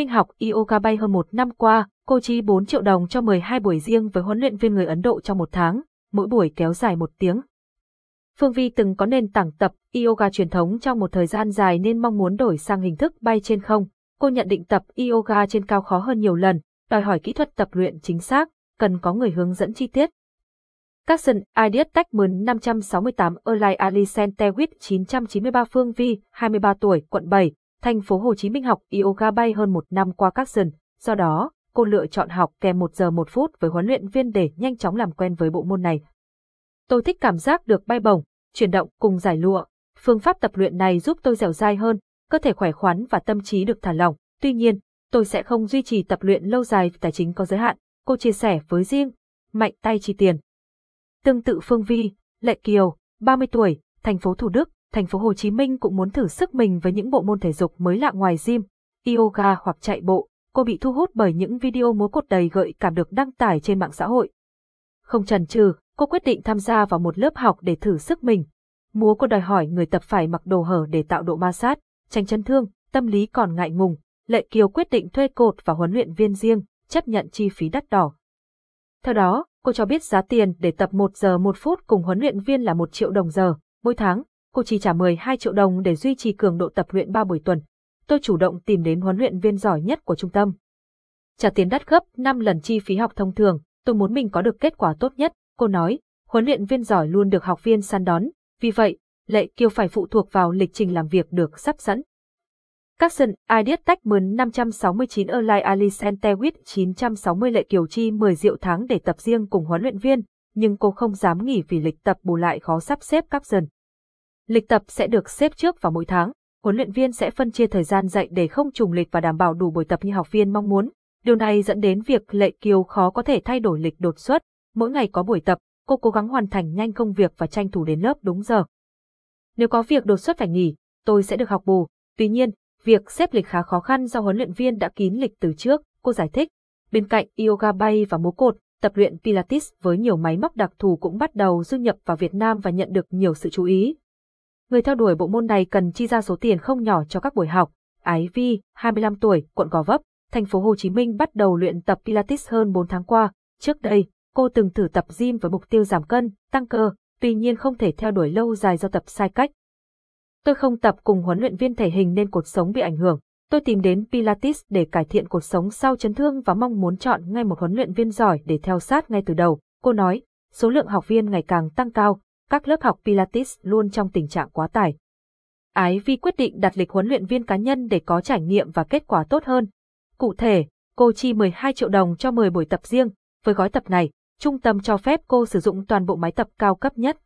Minh học yoga bay hơn một năm qua, cô chi 4 triệu đồng cho 12 buổi riêng với huấn luyện viên người Ấn Độ trong một tháng, mỗi buổi kéo dài một tiếng. Phương Vi từng có nền tảng tập yoga truyền thống trong một thời gian dài nên mong muốn đổi sang hình thức bay trên không. Cô nhận định tập yoga trên cao khó hơn nhiều lần, đòi hỏi kỹ thuật tập luyện chính xác, cần có người hướng dẫn chi tiết. Capson Ideas Techman 568 Erlai Ali Centewit 993 Phương Vi, 23 tuổi, quận 7, thành phố Hồ Chí Minh học yoga bay hơn một năm qua các sân, Do đó, cô lựa chọn học kèm 1 giờ 1 phút với huấn luyện viên để nhanh chóng làm quen với bộ môn này. Tôi thích cảm giác được bay bổng, chuyển động cùng giải lụa. Phương pháp tập luyện này giúp tôi dẻo dai hơn, cơ thể khỏe khoắn và tâm trí được thả lỏng. Tuy nhiên, tôi sẽ không duy trì tập luyện lâu dài vì tài chính có giới hạn. Cô chia sẻ với riêng, mạnh tay chi tiền. Tương tự Phương Vi, Lệ Kiều, 30 tuổi, thành phố Thủ Đức, thành phố Hồ Chí Minh cũng muốn thử sức mình với những bộ môn thể dục mới lạ ngoài gym, yoga hoặc chạy bộ. Cô bị thu hút bởi những video múa cột đầy gợi cảm được đăng tải trên mạng xã hội. Không chần chừ, cô quyết định tham gia vào một lớp học để thử sức mình. Múa cô đòi hỏi người tập phải mặc đồ hở để tạo độ ma sát, tránh chấn thương, tâm lý còn ngại ngùng. Lệ Kiều quyết định thuê cột và huấn luyện viên riêng, chấp nhận chi phí đắt đỏ. Theo đó, cô cho biết giá tiền để tập 1 giờ 1 phút cùng huấn luyện viên là 1 triệu đồng giờ. Mỗi tháng, cô chỉ trả 12 triệu đồng để duy trì cường độ tập luyện 3 buổi tuần. Tôi chủ động tìm đến huấn luyện viên giỏi nhất của trung tâm. Trả tiền đắt gấp 5 lần chi phí học thông thường, tôi muốn mình có được kết quả tốt nhất, cô nói. Huấn luyện viên giỏi luôn được học viên săn đón, vì vậy, Lệ Kiều phải phụ thuộc vào lịch trình làm việc được sắp sẵn. Capson, Ideas Techman 569 Erlai Ali Centewit 960 Lệ Kiều Chi 10 triệu tháng để tập riêng cùng huấn luyện viên, nhưng cô không dám nghỉ vì lịch tập bù lại khó sắp xếp Capson. Lịch tập sẽ được xếp trước vào mỗi tháng, huấn luyện viên sẽ phân chia thời gian dạy để không trùng lịch và đảm bảo đủ buổi tập như học viên mong muốn. Điều này dẫn đến việc Lệ Kiều khó có thể thay đổi lịch đột xuất, mỗi ngày có buổi tập, cô cố gắng hoàn thành nhanh công việc và tranh thủ đến lớp đúng giờ. Nếu có việc đột xuất phải nghỉ, tôi sẽ được học bù. Tuy nhiên, việc xếp lịch khá khó khăn do huấn luyện viên đã kín lịch từ trước, cô giải thích. Bên cạnh yoga bay và múa cột, tập luyện Pilates với nhiều máy móc đặc thù cũng bắt đầu du nhập vào Việt Nam và nhận được nhiều sự chú ý. Người theo đuổi bộ môn này cần chi ra số tiền không nhỏ cho các buổi học. Ái Vi, 25 tuổi, quận Gò Vấp, thành phố Hồ Chí Minh bắt đầu luyện tập Pilates hơn 4 tháng qua. Trước đây, cô từng thử tập gym với mục tiêu giảm cân, tăng cơ, tuy nhiên không thể theo đuổi lâu dài do tập sai cách. Tôi không tập cùng huấn luyện viên thể hình nên cuộc sống bị ảnh hưởng. Tôi tìm đến Pilates để cải thiện cuộc sống sau chấn thương và mong muốn chọn ngay một huấn luyện viên giỏi để theo sát ngay từ đầu. Cô nói, số lượng học viên ngày càng tăng cao, các lớp học Pilates luôn trong tình trạng quá tải. Ái Vi quyết định đặt lịch huấn luyện viên cá nhân để có trải nghiệm và kết quả tốt hơn. Cụ thể, cô chi 12 triệu đồng cho 10 buổi tập riêng. Với gói tập này, trung tâm cho phép cô sử dụng toàn bộ máy tập cao cấp nhất.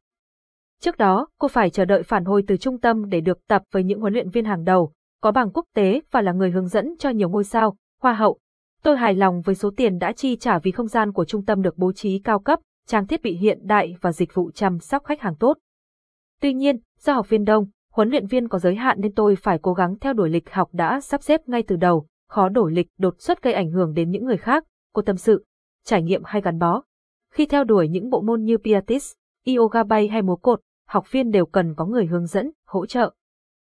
Trước đó, cô phải chờ đợi phản hồi từ trung tâm để được tập với những huấn luyện viên hàng đầu, có bằng quốc tế và là người hướng dẫn cho nhiều ngôi sao, hoa hậu. Tôi hài lòng với số tiền đã chi trả vì không gian của trung tâm được bố trí cao cấp, trang thiết bị hiện đại và dịch vụ chăm sóc khách hàng tốt. Tuy nhiên, do học viên đông, huấn luyện viên có giới hạn nên tôi phải cố gắng theo đuổi lịch học đã sắp xếp ngay từ đầu, khó đổi lịch đột xuất gây ảnh hưởng đến những người khác, cô tâm sự, trải nghiệm hay gắn bó. Khi theo đuổi những bộ môn như Pilates, yoga bay hay múa cột, học viên đều cần có người hướng dẫn, hỗ trợ.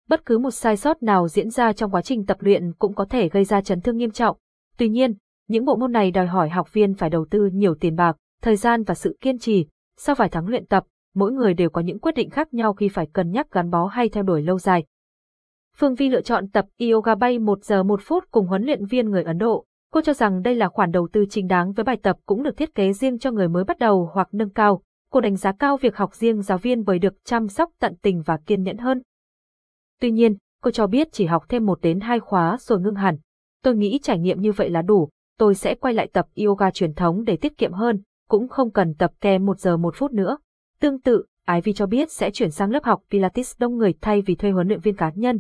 Bất cứ một sai sót nào diễn ra trong quá trình tập luyện cũng có thể gây ra chấn thương nghiêm trọng. Tuy nhiên, những bộ môn này đòi hỏi học viên phải đầu tư nhiều tiền bạc, thời gian và sự kiên trì. Sau vài tháng luyện tập, mỗi người đều có những quyết định khác nhau khi phải cân nhắc gắn bó hay theo đuổi lâu dài. Phương Vi lựa chọn tập yoga bay 1 giờ 1 phút cùng huấn luyện viên người Ấn Độ. Cô cho rằng đây là khoản đầu tư chính đáng với bài tập cũng được thiết kế riêng cho người mới bắt đầu hoặc nâng cao. Cô đánh giá cao việc học riêng giáo viên bởi được chăm sóc tận tình và kiên nhẫn hơn. Tuy nhiên, cô cho biết chỉ học thêm một đến hai khóa rồi ngưng hẳn. Tôi nghĩ trải nghiệm như vậy là đủ, tôi sẽ quay lại tập yoga truyền thống để tiết kiệm hơn, cũng không cần tập ke một giờ một phút nữa. Tương tự, Ái Vi cho biết sẽ chuyển sang lớp học Pilates đông người thay vì thuê huấn luyện viên cá nhân.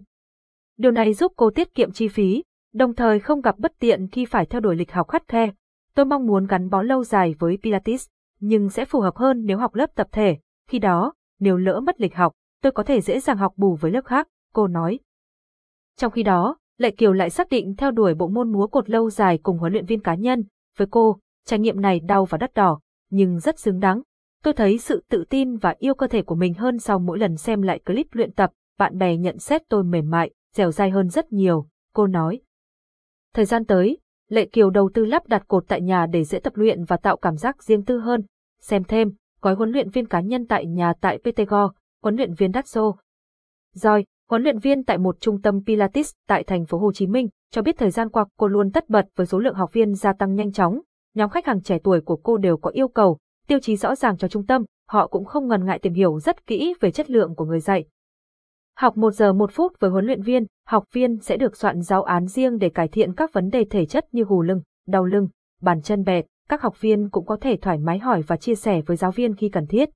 Điều này giúp cô tiết kiệm chi phí, đồng thời không gặp bất tiện khi phải theo đuổi lịch học khắt khe. Tôi mong muốn gắn bó lâu dài với Pilates, nhưng sẽ phù hợp hơn nếu học lớp tập thể. Khi đó, nếu lỡ mất lịch học, tôi có thể dễ dàng học bù với lớp khác, cô nói. Trong khi đó, Lệ Kiều lại xác định theo đuổi bộ môn múa cột lâu dài cùng huấn luyện viên cá nhân. Với cô, trải nghiệm này đau và đắt đỏ, nhưng rất xứng đáng. Tôi thấy sự tự tin và yêu cơ thể của mình hơn sau mỗi lần xem lại clip luyện tập, bạn bè nhận xét tôi mềm mại, dẻo dai hơn rất nhiều, cô nói. Thời gian tới, Lệ Kiều đầu tư lắp đặt cột tại nhà để dễ tập luyện và tạo cảm giác riêng tư hơn. Xem thêm, gói huấn luyện viên cá nhân tại nhà tại PTGO, huấn luyện viên đắt. Rồi, huấn luyện viên tại một trung tâm Pilates tại thành phố Hồ Chí Minh, cho biết thời gian qua cô luôn tất bật với số lượng học viên gia tăng nhanh chóng. Nhóm khách hàng trẻ tuổi của cô đều có yêu cầu, tiêu chí rõ ràng cho trung tâm, họ cũng không ngần ngại tìm hiểu rất kỹ về chất lượng của người dạy. Học 1 giờ 1 phút với huấn luyện viên, học viên sẽ được soạn giáo án riêng để cải thiện các vấn đề thể chất như gù lưng, đau lưng, bàn chân bẹt. Các học viên cũng có thể thoải mái hỏi và chia sẻ với giáo viên khi cần thiết.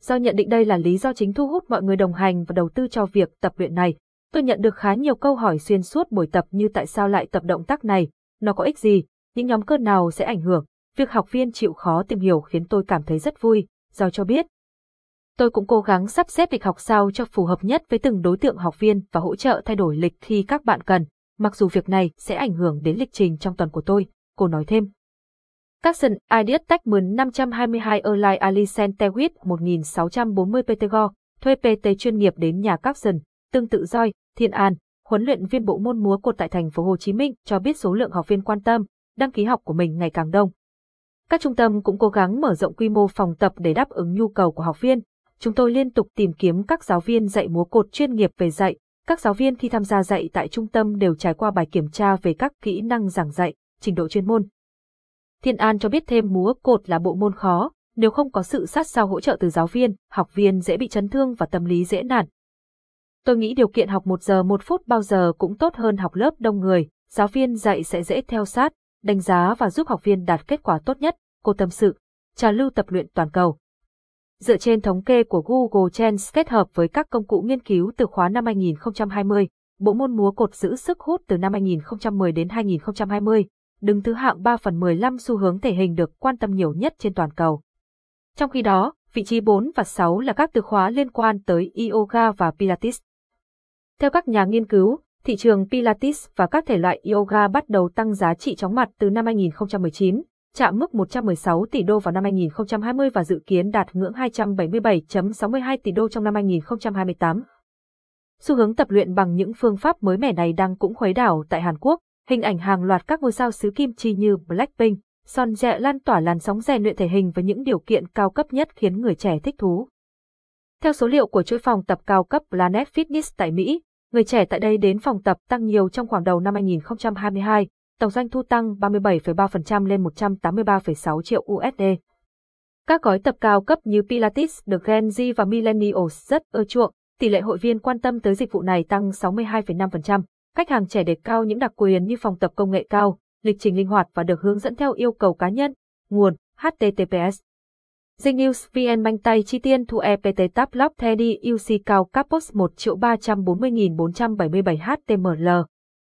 Do nhận định đây là lý do chính thu hút mọi người đồng hành và đầu tư cho việc tập luyện này, tôi nhận được khá nhiều câu hỏi xuyên suốt buổi tập như tại sao lại tập động tác này, nó có ích gì, những nhóm cơ nào sẽ ảnh hưởng. Việc học viên chịu khó tìm hiểu khiến tôi cảm thấy rất vui, do cho biết. Tôi cũng cố gắng sắp xếp lịch học sao cho phù hợp nhất với từng đối tượng học viên và hỗ trợ thay đổi lịch khi các bạn cần, mặc dù việc này sẽ ảnh hưởng đến lịch trình trong tuần của tôi, cô nói thêm. Capson Ideas Tech mướn 522 Erlai Alicent Tewit 1640 PTG, thuê PT chuyên nghiệp đến nhà Capson, tương tự doi Thiên An, huấn luyện viên bộ môn múa cột tại thành phố Hồ Chí Minh cho biết số lượng học viên quan tâm, đăng ký học của mình ngày càng đông. Các trung tâm cũng cố gắng mở rộng quy mô phòng tập để đáp ứng nhu cầu của học viên. Chúng tôi liên tục tìm kiếm các giáo viên dạy múa cột chuyên nghiệp về dạy. Các giáo viên khi tham gia dạy tại trung tâm đều trải qua bài kiểm tra về các kỹ năng giảng dạy, trình độ chuyên môn. Thiên An cho biết thêm múa cột là bộ môn khó, nếu không có sự sát sao hỗ trợ từ giáo viên, học viên dễ bị chấn thương và tâm lý dễ nản. Tôi nghĩ điều kiện học một giờ một phút bao giờ cũng tốt hơn học lớp đông người, giáo viên dạy sẽ dễ theo sát, đánh giá và giúp học viên đạt kết quả tốt nhất, cô tâm sự. Trà lưu tập luyện toàn cầu. Dựa trên thống kê của Google Trends kết hợp với các công cụ nghiên cứu từ khóa năm 2020, bộ môn múa cột giữ sức hút từ năm 2010 đến 2020, đứng thứ hạng 3 phần 15 xu hướng thể hình được quan tâm nhiều nhất trên toàn cầu. Trong khi đó, vị trí 4 và 6 là các từ khóa liên quan tới yoga và Pilates. Theo các nhà nghiên cứu, thị trường Pilates và các thể loại yoga bắt đầu tăng giá trị chóng mặt từ năm 2019, chạm mức 116 tỷ đô vào năm 2020 và dự kiến đạt ngưỡng 277.62 tỷ đô trong năm 2028. Xu hướng tập luyện bằng những phương pháp mới mẻ này đang cũng khuấy đảo tại Hàn Quốc, hình ảnh hàng loạt các ngôi sao xứ kim chi như Blackpink, Son Jae lan tỏa làn sóng rèn luyện thể hình với những điều kiện cao cấp nhất khiến người trẻ thích thú. Theo số liệu của chuỗi phòng tập cao cấp Planet Fitness tại Mỹ, người trẻ tại đây đến phòng tập tăng nhiều trong khoảng đầu năm 2022, tổng doanh thu tăng 37,3% lên 183,6 triệu USD. Các gói tập cao cấp như Pilates được Gen Z và Millennials rất ưa chuộng, tỷ lệ hội viên quan tâm tới dịch vụ này tăng 62,5%. Khách hàng trẻ đề cao những đặc quyền như phòng tập công nghệ cao, lịch trình linh hoạt và được hướng dẫn theo yêu cầu cá nhân. Nguồn HTTPS Dinh News VN Banh tay chi tiên thu EPT Tab Lock Teddy UC cao Capos 1 triệu 340.477 HTML